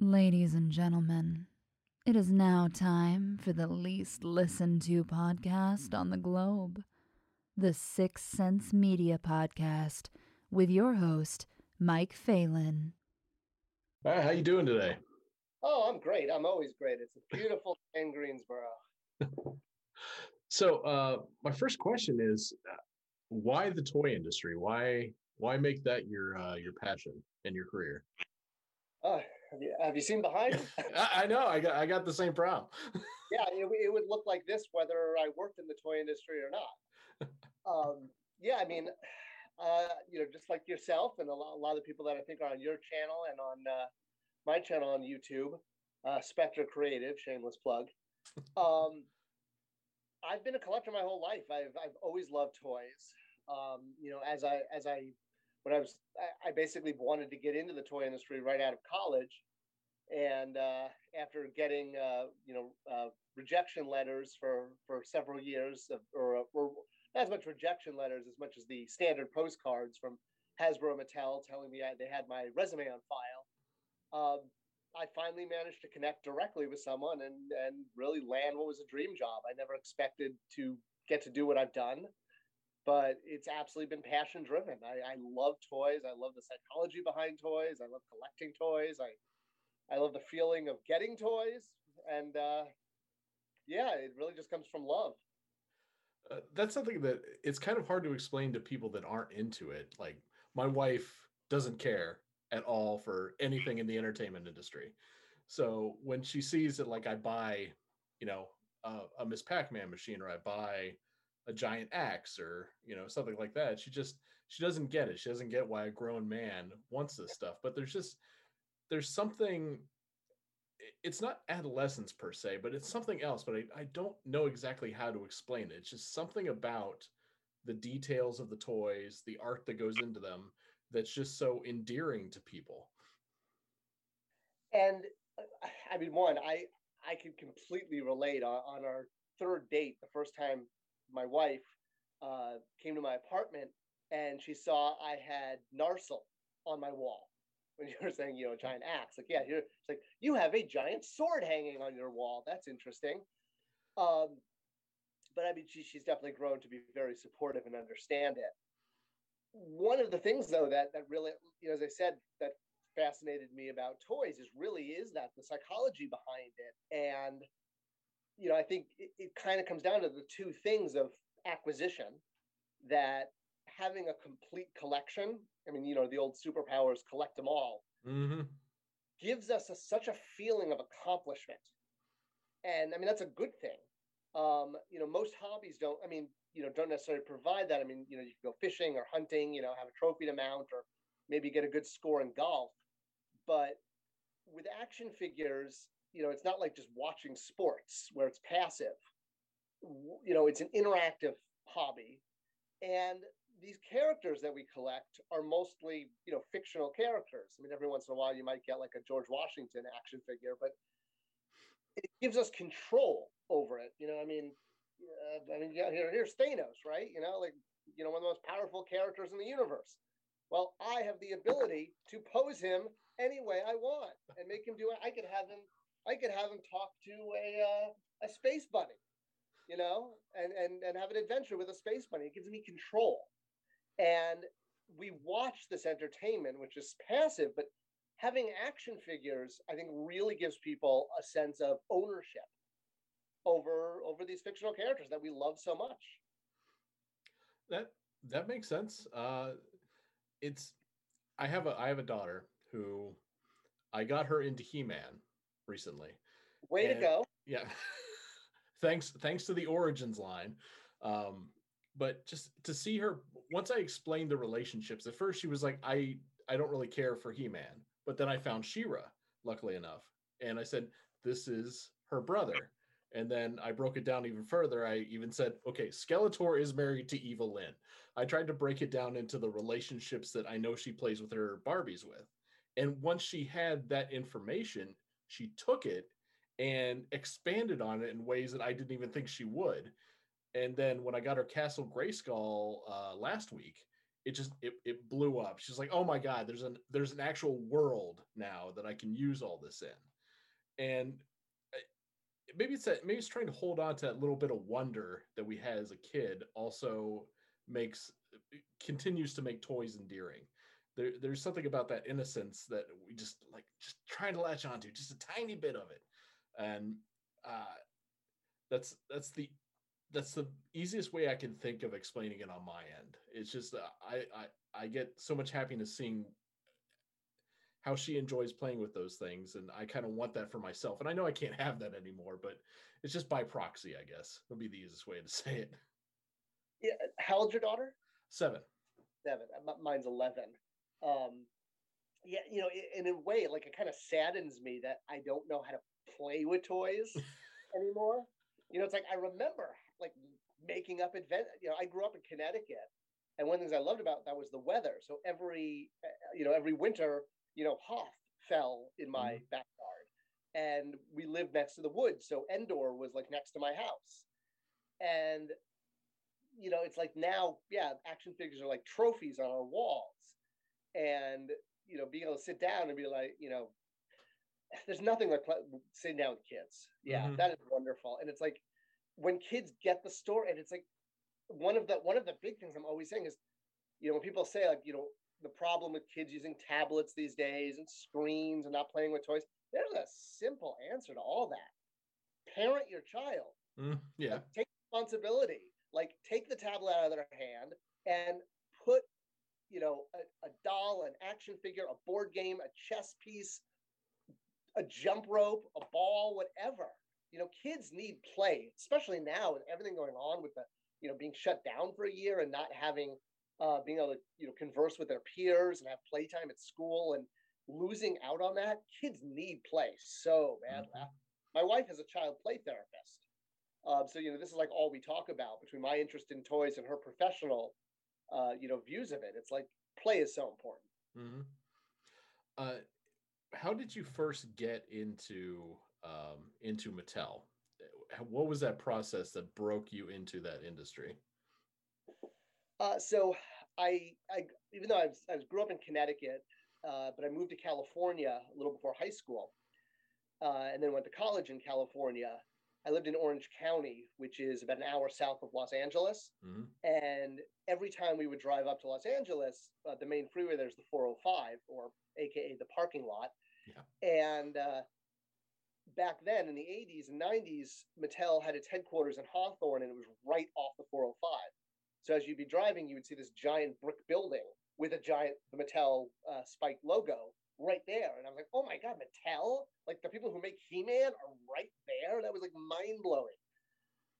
Ladies and gentlemen, it is now time for the least listened to podcast on the globe, the Six Sense Media Podcast, with your host, Mike Phelan. All right, how you doing today? Oh, I'm great. I'm always great. It's a beautiful day in Greensboro. So, uh, my first question is, uh, why the toy industry? Why why make that your uh, your passion and your career? Uh, have, you, have you seen behind? I, I know. I got I got the same problem. yeah, it, it would look like this whether I worked in the toy industry or not. Um, yeah, I mean, uh, you know, just like yourself and a lot, a lot of the people that I think are on your channel and on uh, my channel on YouTube, uh, Spectre Creative, shameless plug. Um, I've been a collector my whole life. I've I've always loved toys. Um, you know, as I as I when I was I, basically wanted to get into the toy industry right out of college, and uh, after getting uh, you know uh, rejection letters for for several years, of, or, or not as much rejection letters as much as the standard postcards from Hasbro Mattel telling me I, they had my resume on file. Um, I finally managed to connect directly with someone and and really land what was a dream job. I never expected to get to do what I've done, but it's absolutely been passion driven. I, I love toys. I love the psychology behind toys. I love collecting toys. I I love the feeling of getting toys, and uh, yeah, it really just comes from love. Uh, that's something that it's kind of hard to explain to people that aren't into it. Like my wife doesn't care at all for anything in the entertainment industry. So when she sees that, like I buy, you know, a Miss Pac-Man machine or I buy a giant axe or you know something like that, she just she doesn't get it. She doesn't get why a grown man wants this stuff. But there's just there's something. It's not adolescence per se, but it's something else. But I, I don't know exactly how to explain it. It's just something about the details of the toys, the art that goes into them, that's just so endearing to people. And uh, I mean, one, I I can completely relate on, on our third date. The first time my wife uh, came to my apartment and she saw I had Narsil on my wall. When you were saying, you know, giant axe, like, yeah, here, it's like you have a giant sword hanging on your wall. That's interesting. Um, but I mean, she, she's definitely grown to be very supportive and understand it one of the things though that that really you know as i said that fascinated me about toys is really is that the psychology behind it and you know i think it, it kind of comes down to the two things of acquisition that having a complete collection i mean you know the old superpowers collect them all mm-hmm. gives us a, such a feeling of accomplishment and i mean that's a good thing um, you know most hobbies don't i mean you know don't necessarily provide that. I mean, you know, you can go fishing or hunting, you know, have a trophy to mount, or maybe get a good score in golf. But with action figures, you know, it's not like just watching sports where it's passive. You know, it's an interactive hobby, and these characters that we collect are mostly, you know, fictional characters. I mean, every once in a while you might get like a George Washington action figure, but it gives us control over it. You know, I mean, uh, I mean, yeah, here, here's Thanos, right? You know, like you know, one of the most powerful characters in the universe. Well, I have the ability to pose him any way I want and make him do it. I could have him. I could have him talk to a uh, a space bunny, you know, and and and have an adventure with a space bunny. It gives me control, and we watch this entertainment, which is passive, but having action figures, I think, really gives people a sense of ownership over over these fictional characters that we love so much. That that makes sense. Uh, it's I have a I have a daughter who I got her into He Man recently. Way and, to go! Yeah, thanks thanks to the Origins line. Um, but just to see her once I explained the relationships. At first, she was like, "I I don't really care for He Man," but then I found She-Ra, luckily enough, and I said, "This is her brother." And then I broke it down even further. I even said, okay, Skeletor is married to Evil-Lyn. I tried to break it down into the relationships that I know she plays with her Barbies with. And once she had that information, she took it and expanded on it in ways that I didn't even think she would. And then when I got her Castle Grayskull uh, last week, it just it, it blew up. She's like, "Oh my god, there's an there's an actual world now that I can use all this in," and uh, maybe it's that maybe it's trying to hold on to that little bit of wonder that we had as a kid. Also makes continues to make toys endearing. There, there's something about that innocence that we just like just trying to latch onto, just a tiny bit of it, and uh, that's that's the that's the easiest way I can think of explaining it on my end. It's just uh, I I I get so much happiness seeing how she enjoys playing with those things, and I kind of want that for myself. And I know I can't have that anymore, but it's just by proxy, I guess. Would be the easiest way to say it. Yeah. How old's your daughter? Seven. Seven. Mine's eleven. Um, yeah, you know, in a way, like it kind of saddens me that I don't know how to play with toys anymore. You know, it's like I remember like making up advent. You know, I grew up in Connecticut, and one of the things I loved about that was the weather. So every, uh, you know, every winter, you know, Hoth fell in my mm-hmm. backyard, and we lived next to the woods. So Endor was like next to my house, and you know, it's like now, yeah, action figures are like trophies on our walls, and you know, being able to sit down and be like, you know, there's nothing like sitting down with kids. Yeah, mm-hmm. that is wonderful, and it's like when kids get the story, and it's like one of the one of the big things I'm always saying is, you know, when people say like, you know, the problem with kids using tablets these days and screens and not playing with toys, there's a simple answer to all that. Parent your child. Mm, yeah. Like, take responsibility. Like take the tablet out of their hand and put, you know, a, a doll, an action figure, a board game, a chess piece, a jump rope, a ball, whatever you know, kids need play, especially now with everything going on with the, you know, being shut down for a year and not having, uh, being able to, you know, converse with their peers and have playtime at school and losing out on that. Kids need play so badly. Mm-hmm. My wife is a child play therapist. Um, so, you know, this is like all we talk about between my interest in toys and her professional, uh, you know, views of it. It's like play is so important. Mm-hmm. Uh, how did you first get into um, into Mattel. What was that process that broke you into that industry? Uh, so I, I, even though I, was, I was grew up in Connecticut, uh, but I moved to California a little before high school, uh, and then went to college in California. I lived in Orange County, which is about an hour south of Los Angeles. Mm-hmm. And every time we would drive up to Los Angeles, uh, the main freeway there's the 405, or AKA the parking lot. Yeah. And uh, back then in the 80s and 90s, Mattel had its headquarters in Hawthorne and it was right off the 405. So as you'd be driving, you would see this giant brick building with a giant the Mattel uh, spike logo right there. And I was like, oh my God, Mattel? Like the people who make He Man are right there? That was like mind blowing.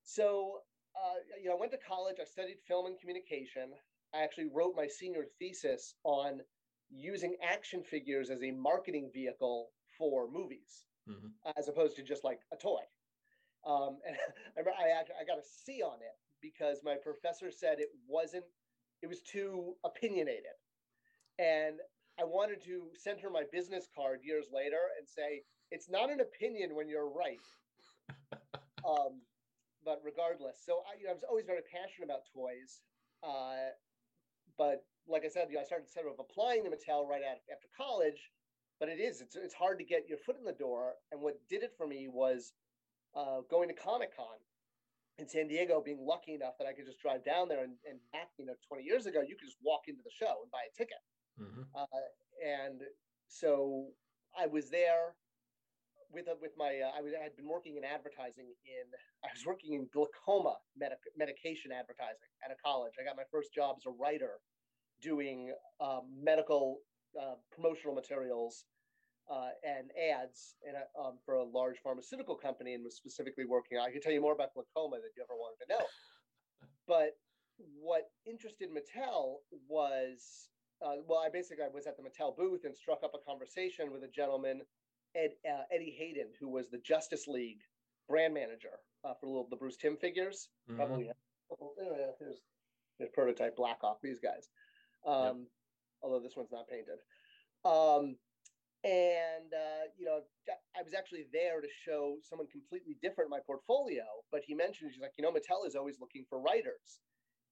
So, uh, you know, I went to college, I studied film and communication. I actually wrote my senior thesis on using action figures as a marketing vehicle for movies mm-hmm. as opposed to just like a toy. Um, and I, I, I got a C on it because my professor said it wasn't, it was too opinionated. And I wanted to send her my business card years later and say, it's not an opinion when you're right. um, but regardless, so I, you know, I was always very passionate about toys. Uh, but like I said, you know, I started sort of applying to Mattel right after college but it is it's, it's hard to get your foot in the door and what did it for me was uh, going to comic-con in san diego being lucky enough that i could just drive down there and, and back you know 20 years ago you could just walk into the show and buy a ticket mm-hmm. uh, and so i was there with a, with my uh, I, was, I had been working in advertising in I was working in glaucoma medic, medication advertising at a college. I got my first job as a writer doing um, medical uh, promotional materials uh, and ads and, um, for a large pharmaceutical company and was specifically working. I can tell you more about glaucoma that you ever wanted to know. But what interested Mattel was, uh, well, I basically I was at the Mattel booth and struck up a conversation with a gentleman, Ed, uh, Eddie Hayden, who was the Justice League brand manager uh, for little, the Bruce Timm figures. Mm-hmm. Probably, there's, there's prototype Blackhawk. These guys. Um, yep although this one's not painted. Um, and uh, you know, I was actually there to show someone completely different my portfolio. But he mentioned he's like, you know, Mattel is always looking for writers.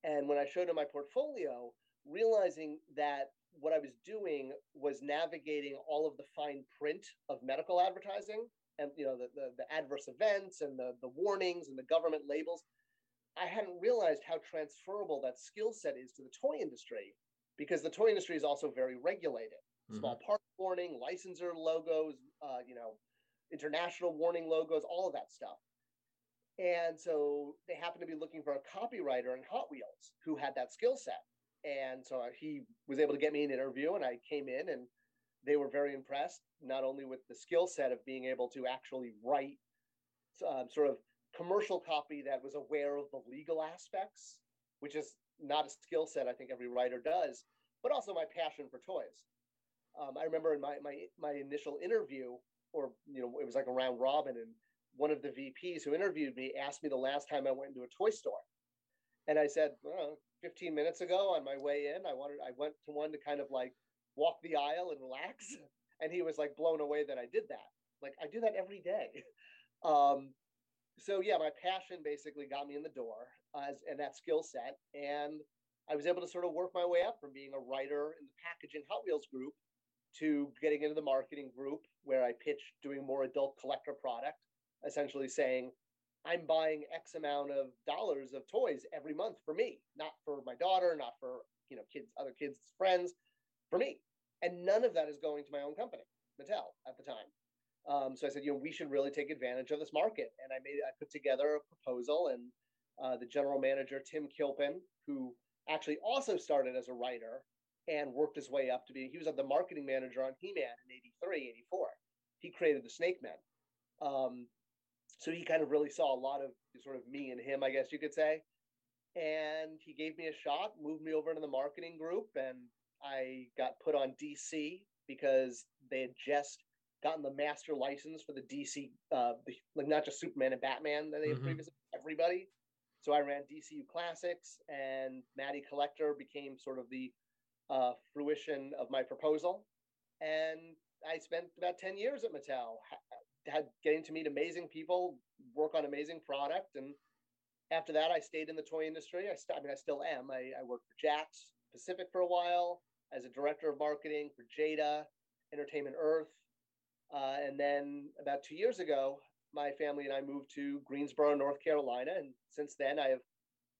And when I showed him my portfolio, realizing that what I was doing was navigating all of the fine print of medical advertising and you know the, the, the adverse events and the, the warnings and the government labels. I hadn't realized how transferable that skill set is to the toy industry because the toy industry is also very regulated. Mm-hmm. Small part warning, licensor logos, uh, you know, international warning logos, all of that stuff. And so they happened to be looking for a copywriter in Hot Wheels who had that skill set. And so he was able to get me an interview, and I came in, and they were very impressed, not only with the skill set of being able to actually write um, sort of commercial copy that was aware of the legal aspects, which is not a skill set I think every writer does, but also my passion for toys. Um, I remember in my, my my initial interview, or you know, it was like a round robin, and one of the VPs who interviewed me asked me the last time I went into a toy store, and I said, well, 15 minutes ago on my way in, I wanted I went to one to kind of like walk the aisle and relax, and he was like blown away that I did that. Like I do that every day. Um, so yeah, my passion basically got me in the door as and that skill set, and I was able to sort of work my way up from being a writer in the packaging Hot Wheels group to getting into the marketing group where I pitched doing more adult collector product, essentially saying, I'm buying X amount of dollars of toys every month for me, not for my daughter, not for you know kids, other kids' friends, for me. And none of that is going to my own company, Mattel, at the time. Um, so I said, you know, we should really take advantage of this market. And I made, I put together a proposal, and uh, the general manager Tim Kilpin, who actually also started as a writer and worked his way up to be, he was the marketing manager on He-Man in 83, 84. He created the Snake Men. Um, so he kind of really saw a lot of sort of me and him, I guess you could say. And he gave me a shot, moved me over into the marketing group, and I got put on DC because they had just gotten the master license for the DC, uh, the, like not just Superman and Batman that they had mm-hmm. previously, everybody. So I ran DCU Classics, and Matty Collector became sort of the uh, fruition of my proposal. And I spent about 10 years at Mattel, had getting to meet amazing people, work on amazing product. And after that, I stayed in the toy industry. I, st- I mean, I still am. I, I worked for Jakks Pacific for a while as a director of marketing for Jada, Entertainment Earth, uh, and then about two years ago, my family and I moved to Greensboro, North Carolina. And since then, I have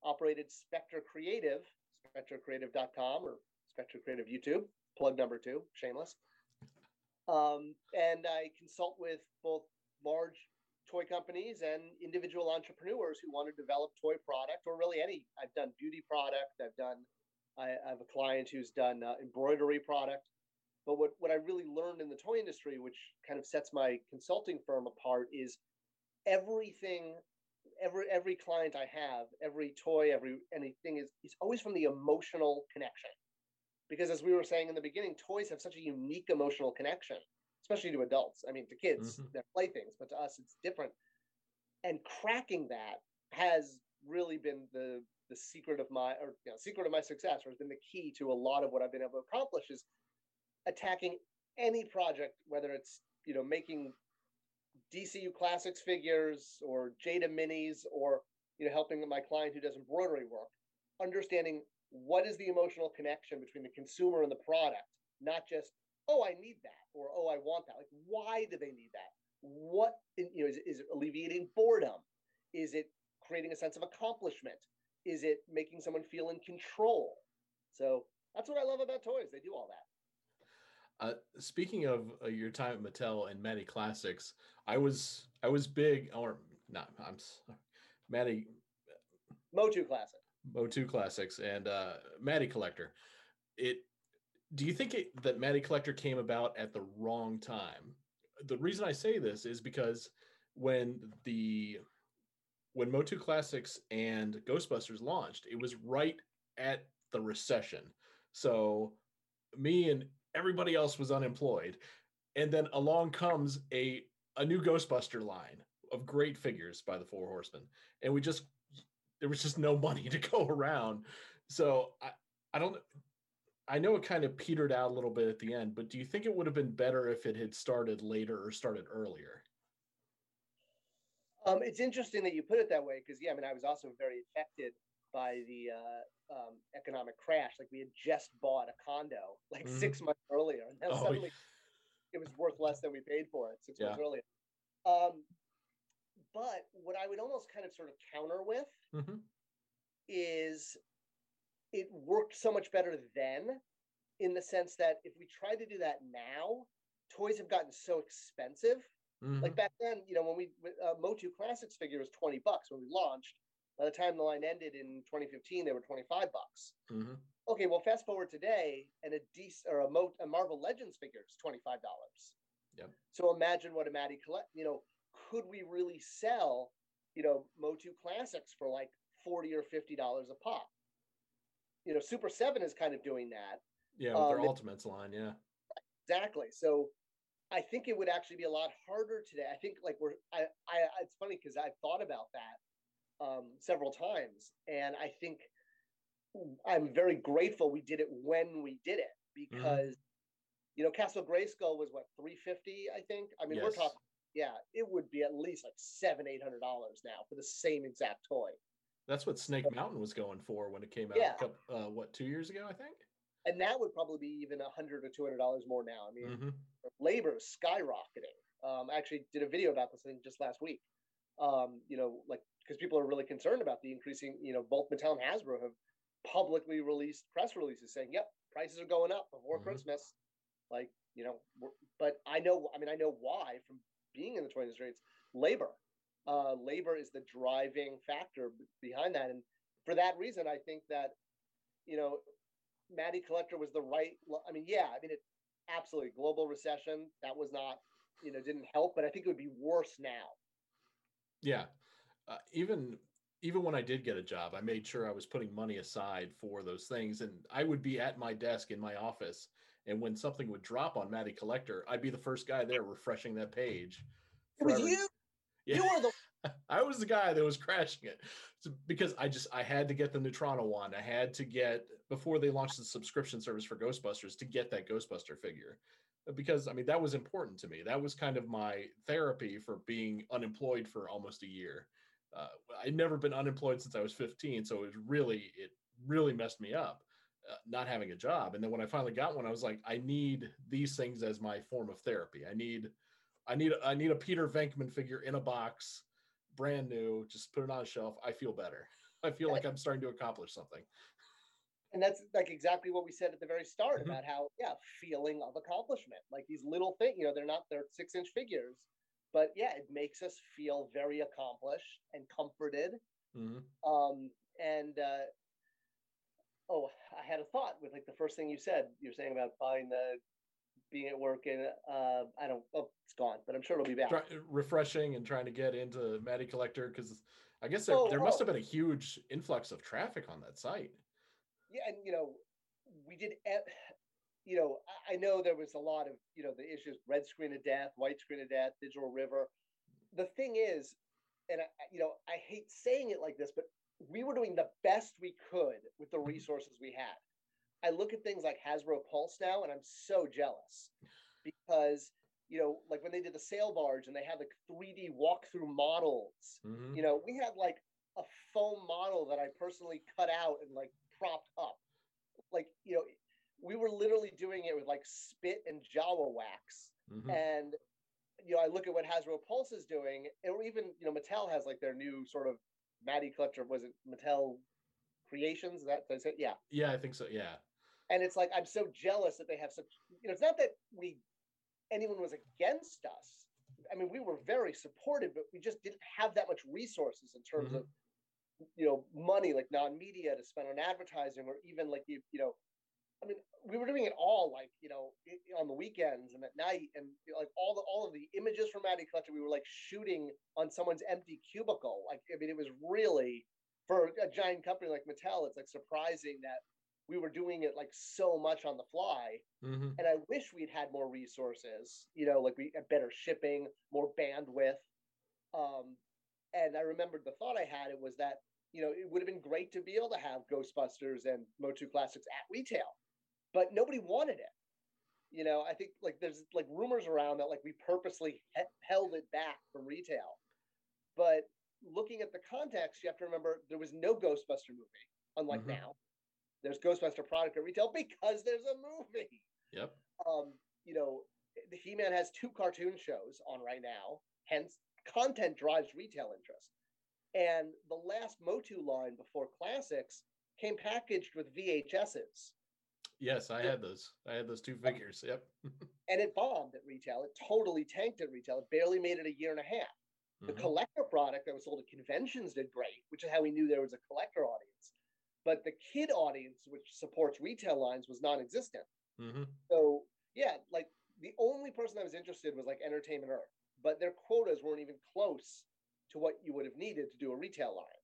operated Spectre Creative, spectrecreative.com or Spectre Creative YouTube, plug number two, shameless. Um, and I consult with both large toy companies and individual entrepreneurs who want to develop toy product or really any. I've done beauty product. I've done, I, I have a client who's done uh, embroidery product. But what, what I really learned in the toy industry, which kind of sets my consulting firm apart, is everything, every every client I have, every toy, every anything is is always from the emotional connection. Because as we were saying in the beginning, toys have such a unique emotional connection, especially to adults. I mean, to kids, mm-hmm. they're playthings, but to us, it's different. And cracking that has really been the the secret of my or you know, secret of my success, or has been the key to a lot of what I've been able to accomplish is attacking any project, whether it's you know making DCU Classics figures or Jada minis or you know helping my client who does embroidery work, understanding what is the emotional connection between the consumer and the product, not just, oh, I need that or oh, I want that. Like, why do they need that? What, you know, is, is it alleviating boredom? Is it creating a sense of accomplishment? Is it making someone feel in control? So that's what I love about toys. They do all that. Uh, speaking of uh, your time at Mattel and Matty Classics, I was I was big or not. I'm sorry, Matty. Motu Classics. Motu Classics and uh, Matty Collector. It do you think it, that Matty Collector came about at the wrong time? The reason I say this is because when the when Motu Classics and Ghostbusters launched, it was right at the recession. So me and everybody else was unemployed, and then along comes a a new Ghostbuster line of great figures by the Four Horsemen, and we just there was just no money to go around. So I I don't I know it kind of petered out a little bit at the end, but do you think it would have been better if it had started later or started earlier? Um, it's interesting that you put it that way because yeah, I mean I was also very affected by the uh, um, economic crash. Like we had just bought a condo like Mhm. six months earlier, and then Oh, suddenly it was worth less than we paid for it six months earlier. Um, but what I would almost kind of sort of counter with Mhm. is it worked so much better then in the sense that if we try to do that now, toys have gotten so expensive. Like Mhm. back then, you know, when we uh, Motu Classics figure was 20 bucks when we launched. By the time the line ended in 2015, they were 25 bucks. Mhm. Okay, well, fast forward today, and a DC or a, Mo, a Marvel Legends figure is 25 dollars. Yep. So imagine what a Matty collect. You know, could we really sell, you know, Motu Classics for like 40 or 50 dollars a pop? You know, Super Seven is kind of doing that. Yeah, with their Um, Ultimates line. Yeah. Exactly. So I think it would actually be a lot harder today. I think like we're I, I it's funny because I've thought about that um several times and I think I'm very grateful we did it when we did it because you know Castle Grayskull was what 350 I think. I mean we're talking yeah, it would be at least like seven, eight hundred dollars now for the same exact toy. That's what Snake Mountain was going for when it came out. Yeah. A couple, uh, what two years ago, I think. And that would probably be even a hundred or two hundred dollars more now. I mean, hmm labor is skyrocketing. Um, I actually did a video about this thing just last week. Um, you know, like because people are really concerned about the increasing. You know, both Mattel and Hasbro have publicly released press releases saying, "Yep, prices are going up before Mhm. Christmas." Like, you know, but I know. I mean, I know why from being in the toy industry. Labor. Uh, labor is the driving factor behind that, and for that reason, I think that you know, Matty Collector was the right. I mean, yeah, I mean it absolutely global recession that was not you know didn't help but i think it would be worse now Yeah. Uh, even even when I did get a job, I made sure I was putting money aside for those things, and I would be at my desk in my office, and when something would drop on Matty Collector, I'd be the first guy there refreshing that page. it was every- you Yeah. you were the I was the guy that was crashing it So- because I just I had to get the Neutrona one. I had to get before they launched the subscription service for Ghostbusters to get that Ghostbuster figure because I mean that was important to me. That was kind of my therapy for being unemployed for almost a year. Uh, I'd never been unemployed since I was 15, so it was really it really messed me up uh, not having a job. And then when I finally got one, I was like, I need these things as my form of therapy. I need I need I need a Peter Venkman figure in a box, brand new. Just put it on a shelf. I feel better. I feel like I'm starting to accomplish something. and that's like exactly what we said at the very start Mhm. about how yeah feeling of accomplishment like these little things you know they're not they're six inch figures but yeah it makes us feel very accomplished and comforted Mhm. um and uh oh i had a thought with like the first thing you said you're saying about buying the being at work and uh i don't oh it's gone but i'm sure it'll be back Try, refreshing and trying to get into Matty Collector because I guess there, Oh, there must oh. have been a huge influx of traffic on that site. yeah and you know we did you know I, know there was a lot of you know the issues red screen of death white screen of death digital river the thing is and I- you know i hate saying it like this but we were doing the best we could with the resources we had i look at things like hasbro pulse now and i'm so jealous because you know like when they did the sail barge and they had like 3d walkthrough models Mhm. you know, we had like a foam model that I personally cut out and like propped up. Like, you know, we were literally doing it with like spit and Jawa wax. Mhm. And, you know, I look at what Hasbro Pulse is doing, or even, you know, Mattel has like their new sort of Matty Collector, was it Mattel Creations? That, did I say? Yeah. Yeah, I think so. Yeah. And it's like, I'm so jealous that they have such, you know, it's not that we, anyone was against us. I mean, we were very supportive, but we just didn't have that much resources in terms Mhm. of, you know, money like non-media to spend on advertising, or even like you, you know, I mean, we were doing it all like you know on the weekends and at night, and you know, like all the all of the images from Matty Collector, we were like shooting on someone's empty cubicle. Like, I mean, it was really for a giant company like Mattel, it's like surprising that we were doing it like so much on the fly hmm and I wish we'd had more resources, you know, like we had better shipping, more bandwidth. Um, and I remembered the thought I had it was that, you know, it would have been great to be able to have Ghostbusters and Motu Classics at retail, but nobody wanted it. You know, I think like there's like rumors around that like we purposely he- held it back from retail. But looking at the context, you have to remember there was no Ghostbuster movie, unlike Mhm. now. There's Ghostbuster product at retail because there's a movie. Yep. Um, you know, the He-Man has two cartoon shows on right now, hence content drives retail interest. And the last Motu line before classics came packaged with VHSs. Yes, I had those. I had those two figures. Yep. and it bombed at retail. It totally tanked at retail. It barely made it a year and a half. The Mhm. collector product that was sold at conventions did great, which is how we knew there was a collector audience. But the kid audience, which supports retail lines, was non existent. Mhm. So, yeah, like the only person that was interested was like Entertainment Earth, but their quotas weren't even close to what you would have needed to do a retail line.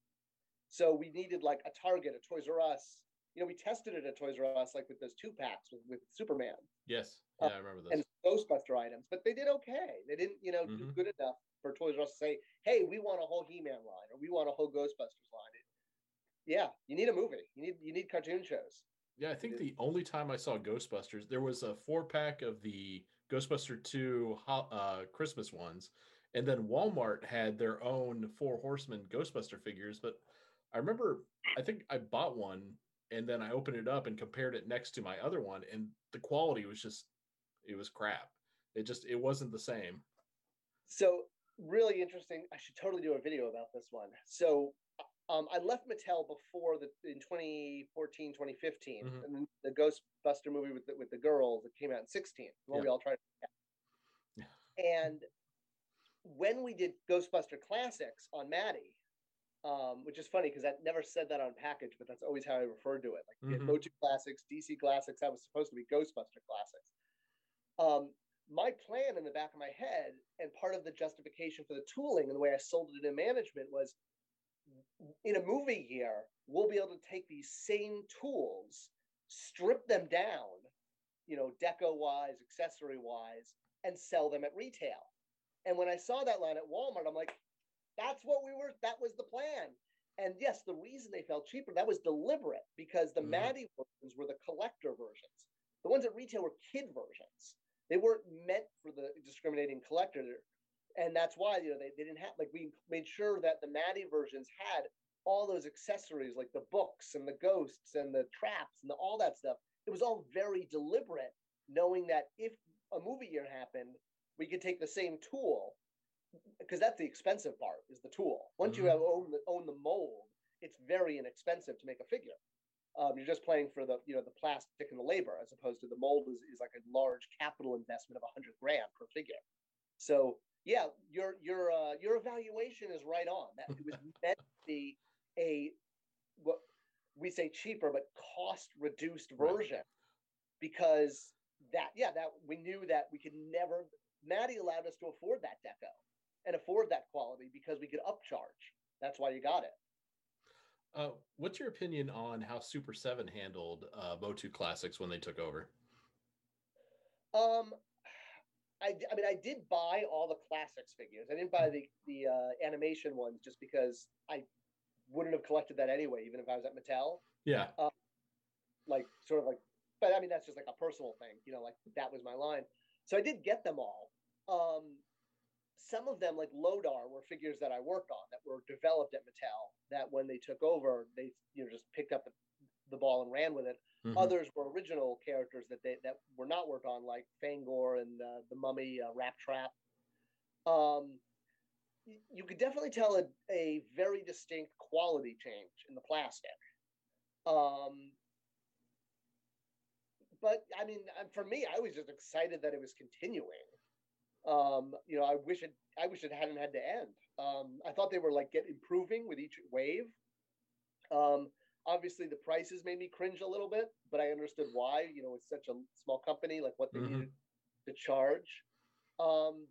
So, we needed like a Target, a Toys R Us. You know, we tested it at Toys R Us, like with those two packs with, with Superman Yes. Uh, Yeah, I remember those. and Ghostbuster items, but they did okay. They didn't, you know, do Mhm. good enough for Toys R Us to say, "Hey, we want a whole He-Man line, or we want a whole Ghostbusters line." It, yeah, you need a movie. You need you need cartoon shows. Yeah, I think the only time I saw Ghostbusters, there was a four pack of the Ghostbuster 2 ho- uh, Christmas ones. And then Walmart had their own Four Horsemen Ghostbuster figures. But I remember, I think I bought one and then I opened it up and compared it next to my other one. And the quality was just, it was crap. It just, it wasn't the same. So really interesting. I should totally do a video about this one. So um, I left Mattel before the in 2014, 2015, Mhm. and the Ghostbuster movie with the, with the girls that came out in 16, the one Yeah. we all tried. Yeah. and when we did Ghostbuster Classics on Matty, um, which is funny because I never said that on package, but that's always how I referred to it. Like Mhm. Motu Classics, DC Classics, that was supposed to be Ghostbuster Classics. Um, my plan in the back of my head, and part of the justification for the tooling and the way I sold it in management was in a movie year, we'll be able to take these same tools, strip them down, you know, deco wise, accessory wise, and sell them at retail. And when I saw that line at Walmart, I'm like, that's what we were, that was the plan. And yes, the reason they felt cheaper, that was deliberate because the Mhm. Matty versions were the collector versions. The ones at retail were kid versions. They weren't meant for the discriminating collector. And that's why, you know, they, they didn't have, like, we made sure that the Matty versions had all those accessories, like the books and the ghosts and the traps and the, all that stuff. It was all very deliberate, knowing that if a movie year happened, we could take the same tool because that's the expensive part is the tool. Once you Mhm. have own the, own the mold, it's very inexpensive to make a figure. Um, you're just playing for the you know the plastic and the labor as opposed to the mold is, is like a large capital investment of a hundred grand per figure. So yeah, your your uh, your evaluation is right on. That it was meant to be a what we say cheaper but cost reduced Right. version because that yeah that we knew that we could never Matty allowed us to afford that deco and afford that quality because we could upcharge. That's why you got it. Uh, what's your opinion on how Super 7 handled uh, Motu Classics when they took over? Um, I mean, I did buy all the classics figures. I didn't buy the the uh, animation ones just because I wouldn't have collected that anyway, even if I was at Mattel. Yeah. Like, sort of like, but I mean, that's just like a personal thing, you know. Like that was my line. So I did get them all. Um, some of them, like Lodar, were figures that I worked on that were developed at Mattel. That when they took over, they you know just picked up the, the ball and ran with it. Mhm. Others were original characters that they that were not worked on, like Fangor and uh, the Mummy, uh, Rat Trap. Um, you could definitely tell a, a very distinct quality change in the plastic. Um, but I mean, uh, for me, I was just excited that it was continuing. Um, you know, I wish it, I wish it hadn't had to end. Um, I thought they were like get improving with each wave. Um, obviously the prices made me cringe a little bit, but I understood why. You know, it's such a small company, like what they Mhm. needed to charge. Um,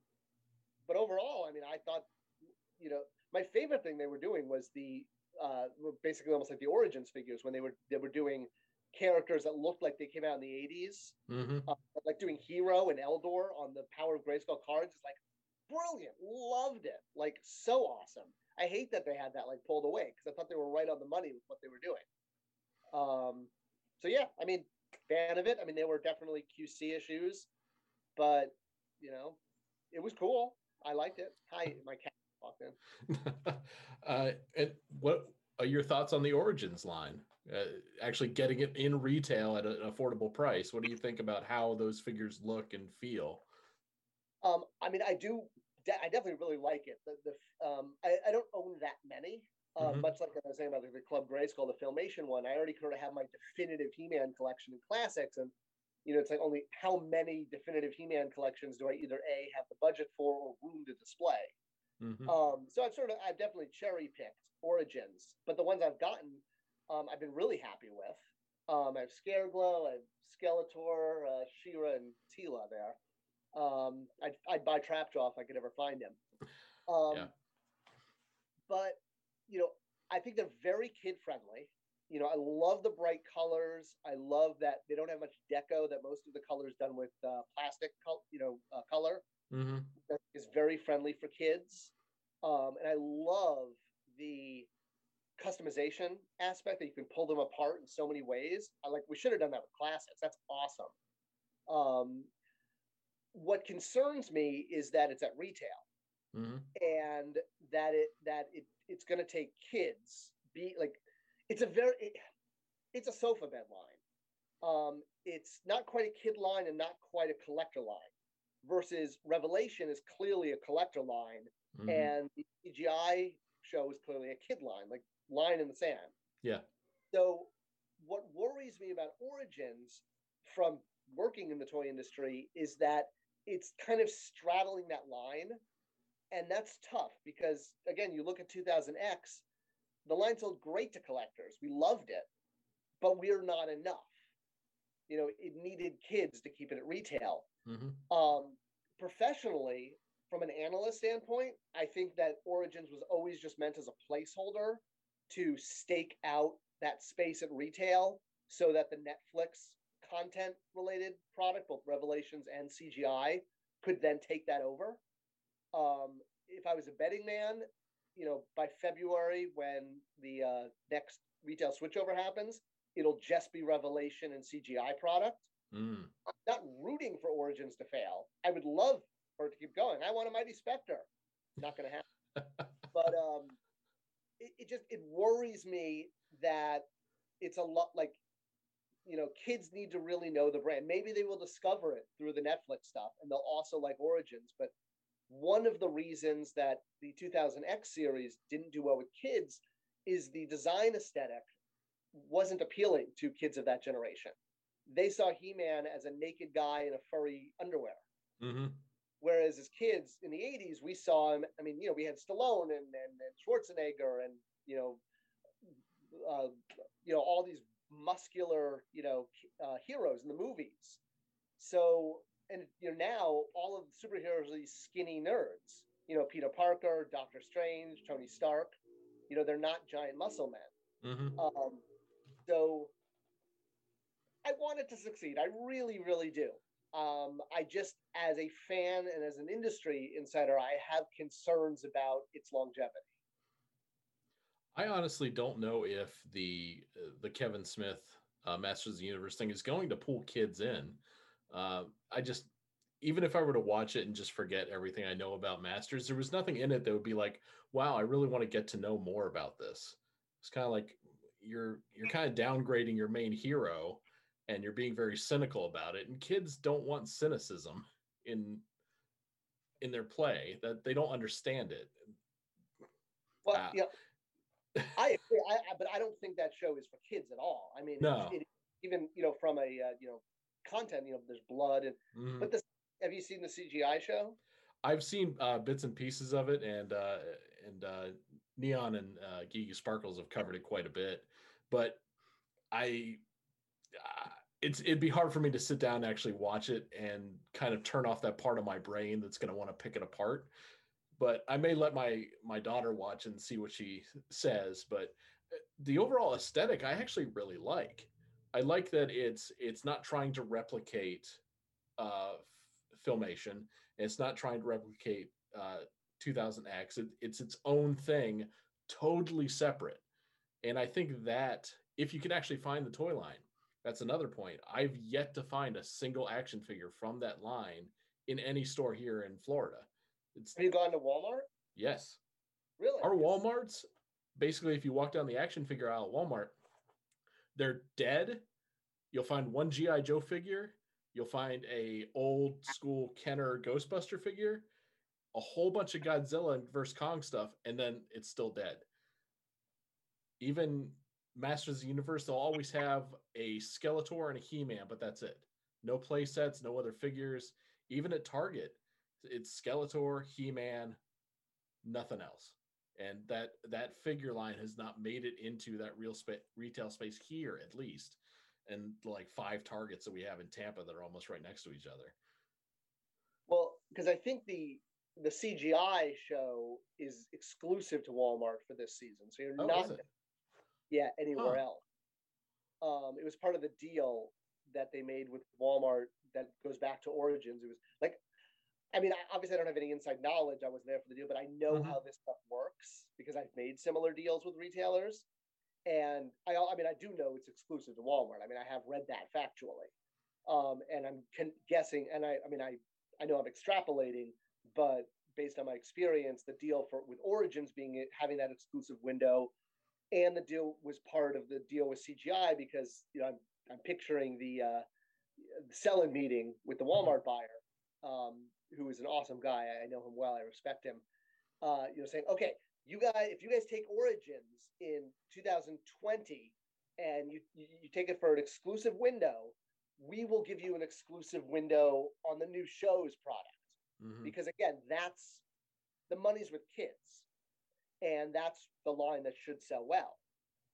but overall, I mean, I thought, you know, my favorite thing they were doing was the uh, basically almost like the origins figures when they were they were doing characters that looked like they came out in the 80s Mhm. uh, like doing Hero and Eldor on the Power of Grayskull cards is like brilliant. Loved it. Like so awesome. I hate that they had that like pulled away because I thought they were right on the money with what they were doing. Um, so yeah, I mean, fan of it. I mean, they were definitely QC issues, but you know, it was cool. I liked it. Hi, my cat walked in. Uh, and what are your thoughts on the Origins line? Uh, actually getting it in retail at an affordable price. What do you think about how those figures look and feel? Um, I mean, I do. I definitely really like it. The, the um, I, I don't own that many. Uh, mm-hmm. Much like I was saying about the, Club Grayskull, the Filmation one, I already kind of have my definitive He-Man collection in classics, and you know, it's like only how many definitive He-Man collections do I either a have the budget for or room to display. Mm-hmm. Um, so I've sort of I've definitely cherry picked Origins, but the ones I've gotten, um, I've been really happy with. Um, I have Scareglow, I have Skeletor, uh, She-Ra, and Teela there. Um, I'd, I'd buy Trapjaw if I could ever find him. Um, yeah. But you know, I think they're very kid friendly you know, I love the bright colors. I love that they don't have much deco. That most of the colors done with uh, plastic, col- you know, uh, color. Mm-hmm. That is very friendly for kids. Um, and I love the customization aspect that you can pull them apart in so many ways. I like we should have done that with classics. That's awesome. Um, what concerns me is that it's at retail, mm-hmm. and that it that it it's going to take kids be like it's a very it, it's a sofa bed line. Um, it's not quite a kid line and not quite a collector line. Versus Revelation is clearly a collector line, mm-hmm. and the CGI show is clearly a kid line, like line in the sand. Yeah. So what worries me about Origins from working in the toy industry is that it's kind of straddling that line. And that's tough because, again, you look at 2000X, the line sold great to collectors. We loved it, but we're not enough. You know, it needed kids to keep it at retail. Mm-hmm. Um, professionally, from an analyst standpoint, I think that Origins was always just meant as a placeholder to stake out that space at retail so that the Netflix content related product, both Revelations and CGI, could then take that over. Um, if I was a betting man, you know, by February when the uh, next retail switchover happens, it'll just be Revelation and CGI product. Mm. I'm not rooting for Origins to fail. I would love for it to keep going. I want a Mighty Spector. Not going to happen. but um, it, it just it worries me that it's a lot like you know kids need to really know the brand. Maybe they will discover it through the Netflix stuff, and they'll also like Origins. But one of the reasons that the 2000X series didn't do well with kids is the design aesthetic wasn't appealing to kids of that generation. They saw He Man as a naked guy in a furry underwear. Mm-hmm. Whereas as kids in the 80s, we saw him. I mean, you know, we had Stallone and, and, and Schwarzenegger and, you know, uh, you know, all these muscular, you know, uh, heroes in the movies. So and you know now all of the superheroes are these skinny nerds. You know, Peter Parker, Doctor Strange, Tony Stark. You know, they're not giant muscle men. Mm-hmm. Um, so I want it to succeed. I really, really do. Um, I just, as a fan and as an industry insider, I have concerns about its longevity. I honestly don't know if the uh, the Kevin Smith uh, Masters of the Universe thing is going to pull kids in. Uh, I just, even if I were to watch it and just forget everything I know about Masters, there was nothing in it that would be like, wow, I really want to get to know more about this. It's kind of like you're you're kind of downgrading your main hero and you're being very cynical about it. And kids don't want cynicism in in their play that they don't understand it. Well, uh, yeah, I agree. I, I, but I don't think that show is for kids at all. I mean, no. It, it, even you know from a uh, you know content. You know, there's blood and mm. but this. Have you seen the CGI show? I've seen uh, bits and pieces of it, and uh, and uh, Neon and uh, Geeky Sparkles have covered it quite a bit. But I, it's it'd be hard for me to sit down and actually watch it and kind of turn off that part of my brain that's going to want to pick it apart. But I may let my my daughter watch and see what she says. But uh, the overall aesthetic, I actually really like. I like that it's it's not trying to replicate uh, filmation. It's not trying to replicate uh, 2000X. It, it's its own thing, totally separate. And I think that if you can actually find the toy line, that's another point. I've yet to find a single action figure from that line in any store here in Florida. It's, Have you gone to Walmart? Yes. Really? Our Walmarts, basically, if you walk down the action figure aisle at Walmart, they're dead. You'll find one GI Joe figure. You'll find a old school Kenner Ghostbuster figure, a whole bunch of Godzilla and versus Kong stuff, and then it's still dead. Even Masters of the Universe, they'll always have a Skeletor and a He-Man, but that's it. No play sets, no other figures. Even at Target, it's Skeletor, He-Man, nothing else. And that that figure line has not made it into that real spa- retail space here, at least, and like five targets that we have in Tampa that are almost right next to each other. Well, because I think the the CGI show is exclusive to Walmart for this season, so you're Oh, not? Yeah anywhere Huh. else. Um, it was part of the deal that they made with Walmart that goes back to Origins. It was like, I mean, I, obviously I don't have any inside knowledge. I wasn't there for the deal, but I know Mhm. how this stuff works because I've made similar deals with retailers, and I, I mean, I do know it's exclusive to Walmart. I mean, I have read that factually, um, and I'm con- guessing, and I, I mean, I, I know I'm extrapolating, but based on my experience, the deal for with Origins being it, having that exclusive window and the deal was part of the deal with CGI because you know I'm I'm picturing the uh, selling meeting with the Walmart buyer, um, who is an awesome guy. I know him well. I respect him. Uh, you know, saying, okay, you guys, if you guys take Origins in 2020 and you you take it for an exclusive window, we will give you an exclusive window on the new show's product Mhm. because again that's the money's with kids and that's the line that should sell well.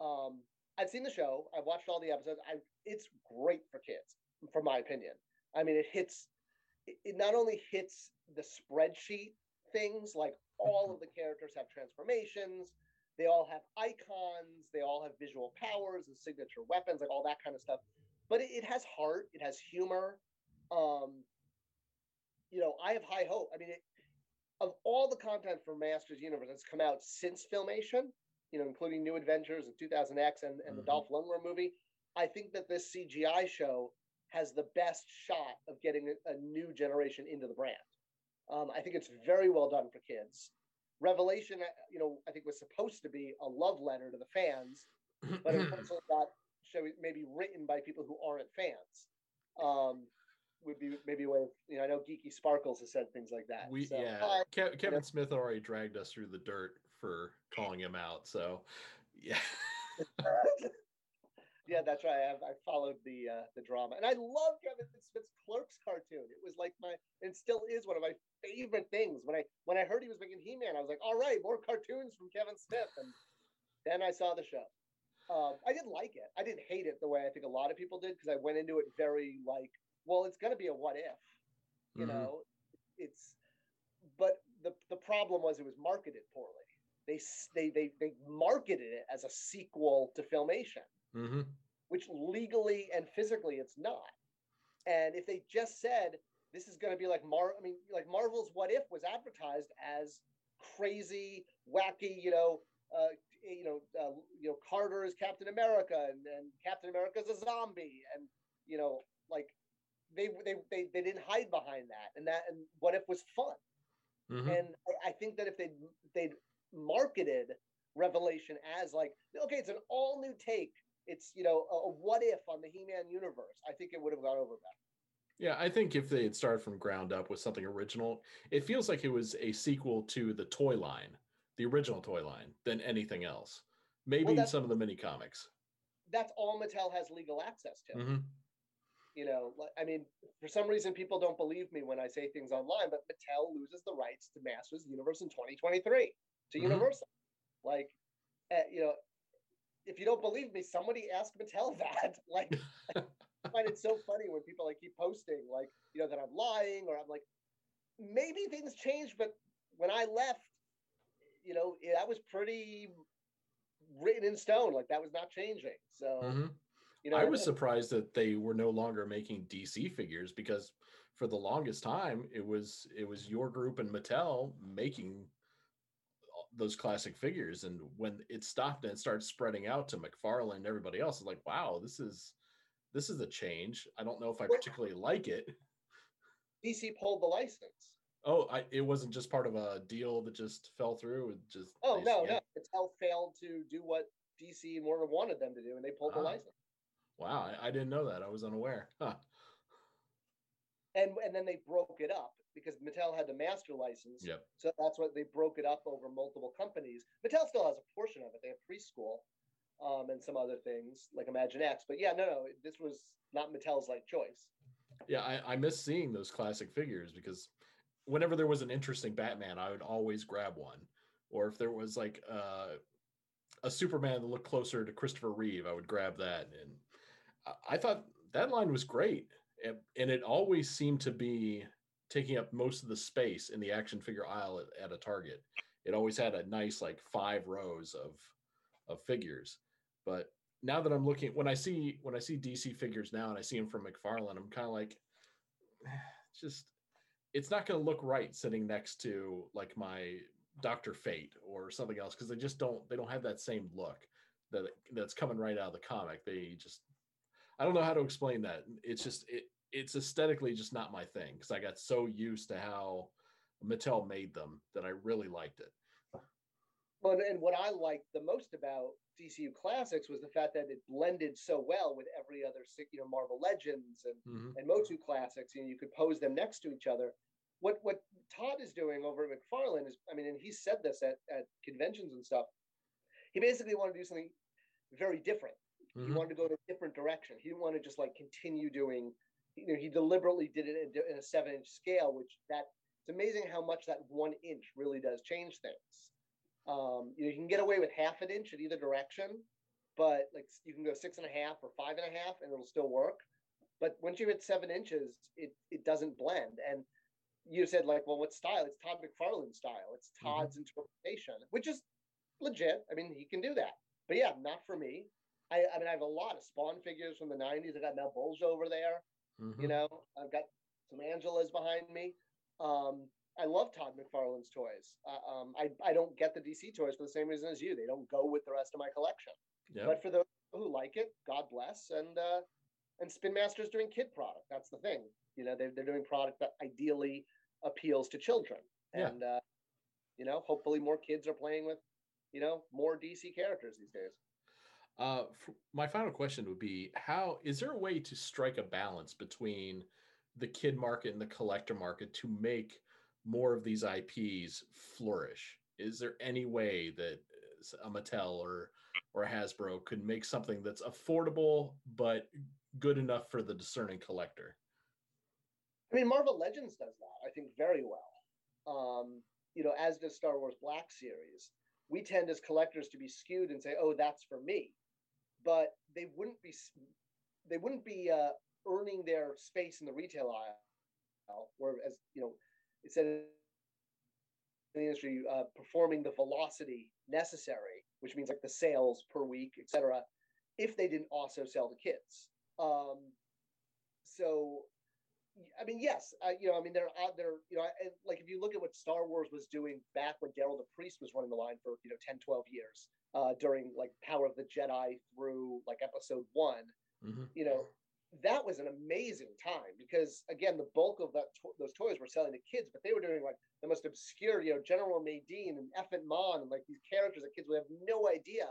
Um i've seen the show. I've watched all the episodes. I, it's great for kids from my opinion. I mean it hits it, not only hits the spreadsheet things like all of the characters have transformations. They all have icons. They all have visual powers and signature weapons like all that kind of stuff. But it, it has heart. It has humor. Um you know, I have high hope. I mean, it, of all the content for Masters Universe that's come out since Filmation, you know, including New Adventures and 2000X and, and the Mhm. Dolph Lundgren movie, I think that this CGI show has the best shot of getting a, a new generation into the brand. Um, I think it's very well done for kids. Revelation, uh, you know, I think was supposed to be a love letter to the fans, but unfortunately got show maybe written by people who aren't fans. Um, would be maybe a way of you know I know Geeky Sparkles has said things like that. we So, yeah, hi. Ke- Kevin Smith already dragged us through the dirt for calling him out. So yeah. yeah, that's right. I, I followed the uh, the drama, and I love Kevin Smith's Clerks cartoon. It was like my and still is one of my favorite things. When I when I heard he was making He Man, I was like, all right, more cartoons from Kevin Smith. And then I saw the show. Um, I didn't like it. I didn't hate it the way I think a lot of people did because I went into it very like, well, it's going to be a what if, you Mhm. know. It's, but the the problem was it was marketed poorly. They they they they marketed it as a sequel to Filmation Mhm. which legally and physically it's not. And if they just said this is going to be like Mar, I mean, like Marvel's What If was advertised as crazy, wacky, you know, uh, you know, uh, you know, Carter is Captain America and, and Captain America is a zombie, and you know, like they they they they didn't hide behind that, and that and What If was fun. Mhm. And I, I think that if they they marketed Revelation as like, okay, it's an all new take. It's you know a, a what if on the He-Man universe. I think it would have gone over better. Yeah, I think if they had started from ground up with something original, it feels like it was a sequel to the toy line, the original toy line, than anything else. Maybe that's- some of the mini comics. That's all Mattel has legal access to. hmm You know, I mean, for some reason, people don't believe me when I say things online, but Mattel loses the rights to Masters Universe in 2023 to Mhm. Universal. Like, uh, you know, if you don't believe me, somebody ask Mattel that. Like, I find it so funny when people like keep posting, like, you know, that I'm lying or I'm like, maybe things changed, but when I left, you know, that was pretty written in stone. Like, that was not changing. So, hmm you know, I was surprised that they were no longer making DC figures because for the longest time it was it was your group and Mattel making those classic figures and when it stopped and it started spreading out to McFarlane and everybody else it's like wow this is this is a change I don't know if I particularly like it DC pulled the license. Oh, I, it wasn't just part of a deal that just fell through. It just Oh no, no. Mattel failed to do what DC and Warner wanted them to do, and they pulled the Ah. license. Wow, I, I didn't know that. I was unaware. Huh. And and then they broke it up because Mattel had the master license. Yep. So that's what they broke it up over multiple companies. Mattel still has a portion of it. They have preschool um, and some other things like Imaginext. But yeah, no, no, this was not Mattel's like choice. Yeah, I, I miss seeing those classic figures because whenever there was an interesting Batman, I would always grab one. Or if there was like uh, a Superman that looked closer to Christopher Reeve, I would grab that. And I, thought that line was great. And, it always seemed to be taking up most of the space in the action figure aisle at, at a Target. It always had a nice like five rows of of figures. But now that I'm looking when I see when I see DC figures now and I see them from McFarlane, I'm kind of like just it's not going to look right sitting next to like my Doctor Fate or something else because they just don't they don't have that same look that that's coming right out of the comic. They just I don't know how to explain that. It's just it it's aesthetically just not my thing because I got so used to how Mattel made them that I really liked it. Well, and- what I liked the most about DCU Classics was the fact that it blended so well with every other, you know, Marvel Legends and Mhm. and Motu Classics. You know, you could pose them next to each other. What what Todd is doing over at McFarlane is, I mean, and he said this at at conventions and stuff. He basically wanted to do something very different. He Mhm. wanted to go in a different direction. He didn't want to just like continue doing. You know, he deliberately did it in, a seven inch scale, which that it's amazing how much that one inch really does change things. Um, you know, you can get away with half an inch in either direction, but like you can go six and a half or five and a half, and it'll still work. But once you hit seven inches, it it doesn't blend. And you said like, well, what style? It's Todd McFarlane's style. It's Mhm. Todd's interpretation, which is legit. I mean, he can do that. But yeah, not for me. I, I mean, I have a lot of Spawn figures from the '90s. I got Malebolgia over there. Mhm. You know, I've got some Angelas behind me. Um, I love Todd McFarlane's toys. Uh, um, I I don't get the DC toys for the same reason as you. They don't go with the rest of my collection. Yep. But for those who like it, God bless. And uh, and Spin Master's doing kid product. That's the thing. You know, they're they're doing product that ideally appeals to children. Yeah. And uh, you know, hopefully more kids are playing with, you know, more DC characters these days. Uh, my final question would be: How is there a way to strike a balance between the kid market and the collector market to make more of these IPs flourish? Is there any way that uh, a Mattel or or Hasbro could make something that's affordable but good enough for the discerning collector? I mean, Marvel Legends does that, I think, very well. Um, you know, as does Star Wars Black Series. We tend as collectors to be skewed and say, "Oh, that's for me," but they wouldn't be they wouldn't be uh, earning their space in the retail aisle, or as you know, it said in the industry, uh, performing the velocity necessary, which means like the sales per week, etc. If they didn't also sell to kids, um, so I mean, yes, uh, you know, I mean, they're out there, you know, like if you look at what Star Wars was doing back when Derryl DePriest was running the line for, you know, 10, 12 years uh, during like Power of the Jedi through like episode one, Mhm. you know, that was an amazing time because again, the bulk of that to- those toys were selling to kids, but they were doing like the most obscure, you know, General Madine and Ephant Mon and like these characters that kids would have no idea.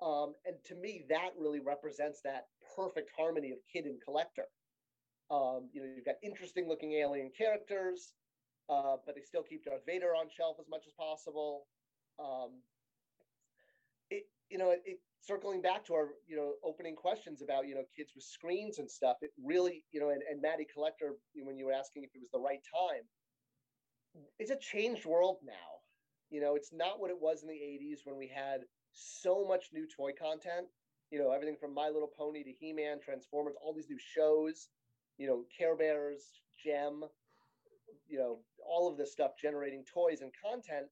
Um, and to me, that really represents that perfect harmony of kid and collector. Um, you know, you've got interesting looking alien characters, uh, but they still keep Darth Vader on shelf as much as possible. Um, you know, it, it circling back to our, you know, opening questions about, you know, kids with screens and stuff. It really, you know, and, and Matty Collector, when you were asking if it was the right time, it's a changed world now. You know, it's not what it was in the 80s when we had so much new toy content. You know, everything from My Little Pony to He Man, Transformers, all these new shows, you know, Care Bears, Jem, you know, all of this stuff generating toys and content.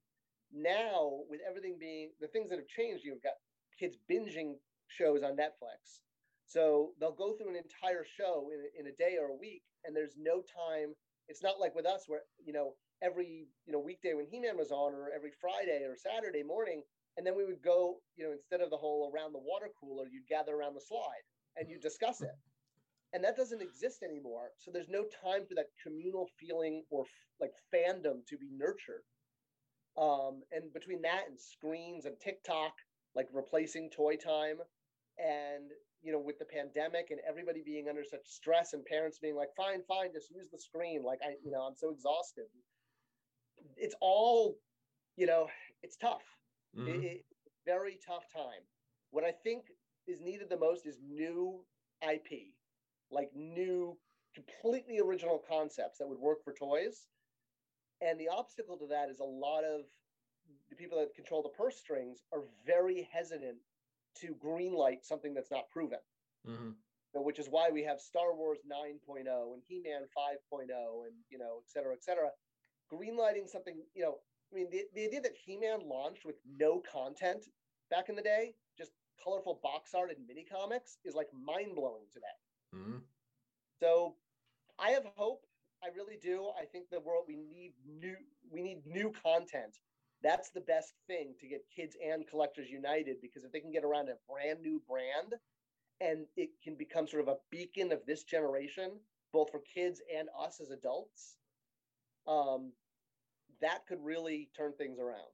Now, with everything being the things that have changed, you've got kids binging shows on Netflix. So they'll go through an entire show in, in a day or a week, and there's no time. It's not like with us where, you know, every, you know, weekday when He Man was on, or every Friday or Saturday morning, and then we would go, you know, instead of the whole around the water cooler, you'd gather around the slide and you discuss it. and that doesn't exist anymore. So there's no time for that communal feeling or f- like fandom to be nurtured. Um, and between that and screens and TikTok, like replacing toy time, and you know, with the pandemic and everybody being under such stress and parents being like, fine, fine, just use the screen. Like I, you know, I'm so exhausted. It's all, you know, it's tough. Mhm. It, it, very tough time. What I think is needed the most is new IP, like new, completely original concepts that would work for toys. And the obstacle to that is a lot of the people that control the purse strings are very hesitant to greenlight something that's not proven. Mhm. So, which is why we have Star Wars 9.0 and He-Man 5.0 and you know, et cetera, et cetera. Greenlighting something, you know, I mean, the, the idea that He-Man launched with no content back in the day, just colorful box art and mini comics, is like mind blowing today. Mhm. So I have hope. I really do. I think the world we need new we need new content. That's the best thing to get kids and collectors united because if they can get around a brand new brand and it can become sort of a beacon of this generation, both for kids and us as adults, um, that could really turn things around.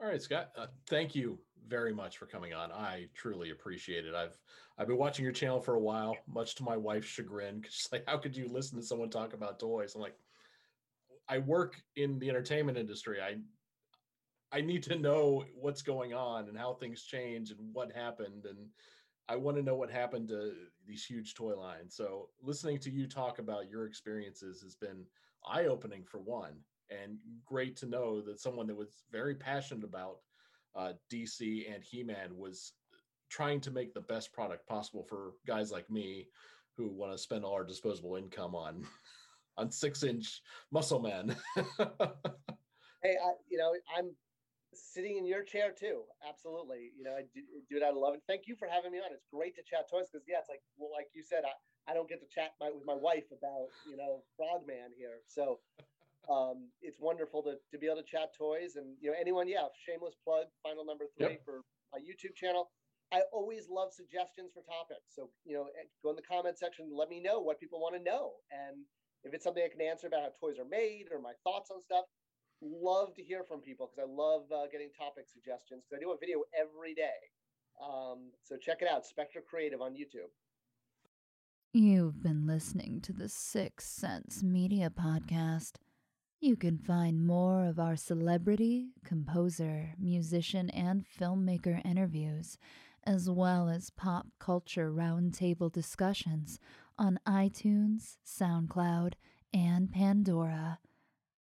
All right, Scott. Uh, thank you very much for coming on. I truly appreciate it. I've I've been watching your channel for a while, much to my wife's chagrin. She's like, "How could you listen to someone talk about toys?" I'm like, I work in the entertainment industry. I I need to know what's going on and how things change and what happened, and I want to know what happened to these huge toy lines. So listening to you talk about your experiences has been eye opening for one, and great to know that someone that was very passionate about uh, DC and He Man was trying to make the best product possible for guys like me who want to spend all our disposable income on on six inch muscle man. Hey, I, you know, I'm sitting in your chair too. Absolutely. You know, I do, do it out of love. And thank you for having me on. It's great to chat toys because, yeah, it's like, well, like you said, I, I don't get to chat my, with my wife about, you know, Frogman here. So um, it's wonderful to, to be able to chat toys. And, you know, anyone, yeah, shameless plug, final number three Yep. for my YouTube channel. I always love suggestions for topics. So, you know, go in the comment section, let me know what people want to know. And if it's something I can answer about how toys are made or my thoughts on stuff, love to hear from people because I love uh, getting topic suggestions because I do a video every day. Um, so check it out, Spector Creative on YouTube. You've been listening to the Six Sense Media Podcast. You can find more of our celebrity, composer, musician, and filmmaker interviews, as well as pop culture roundtable discussions on iTunes, SoundCloud, and Pandora.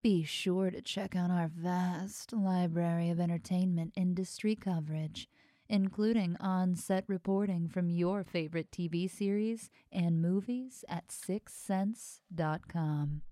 Be sure to check out our vast library of entertainment industry coverage, including on set reporting from your favorite TV series and movies at sixsense.com.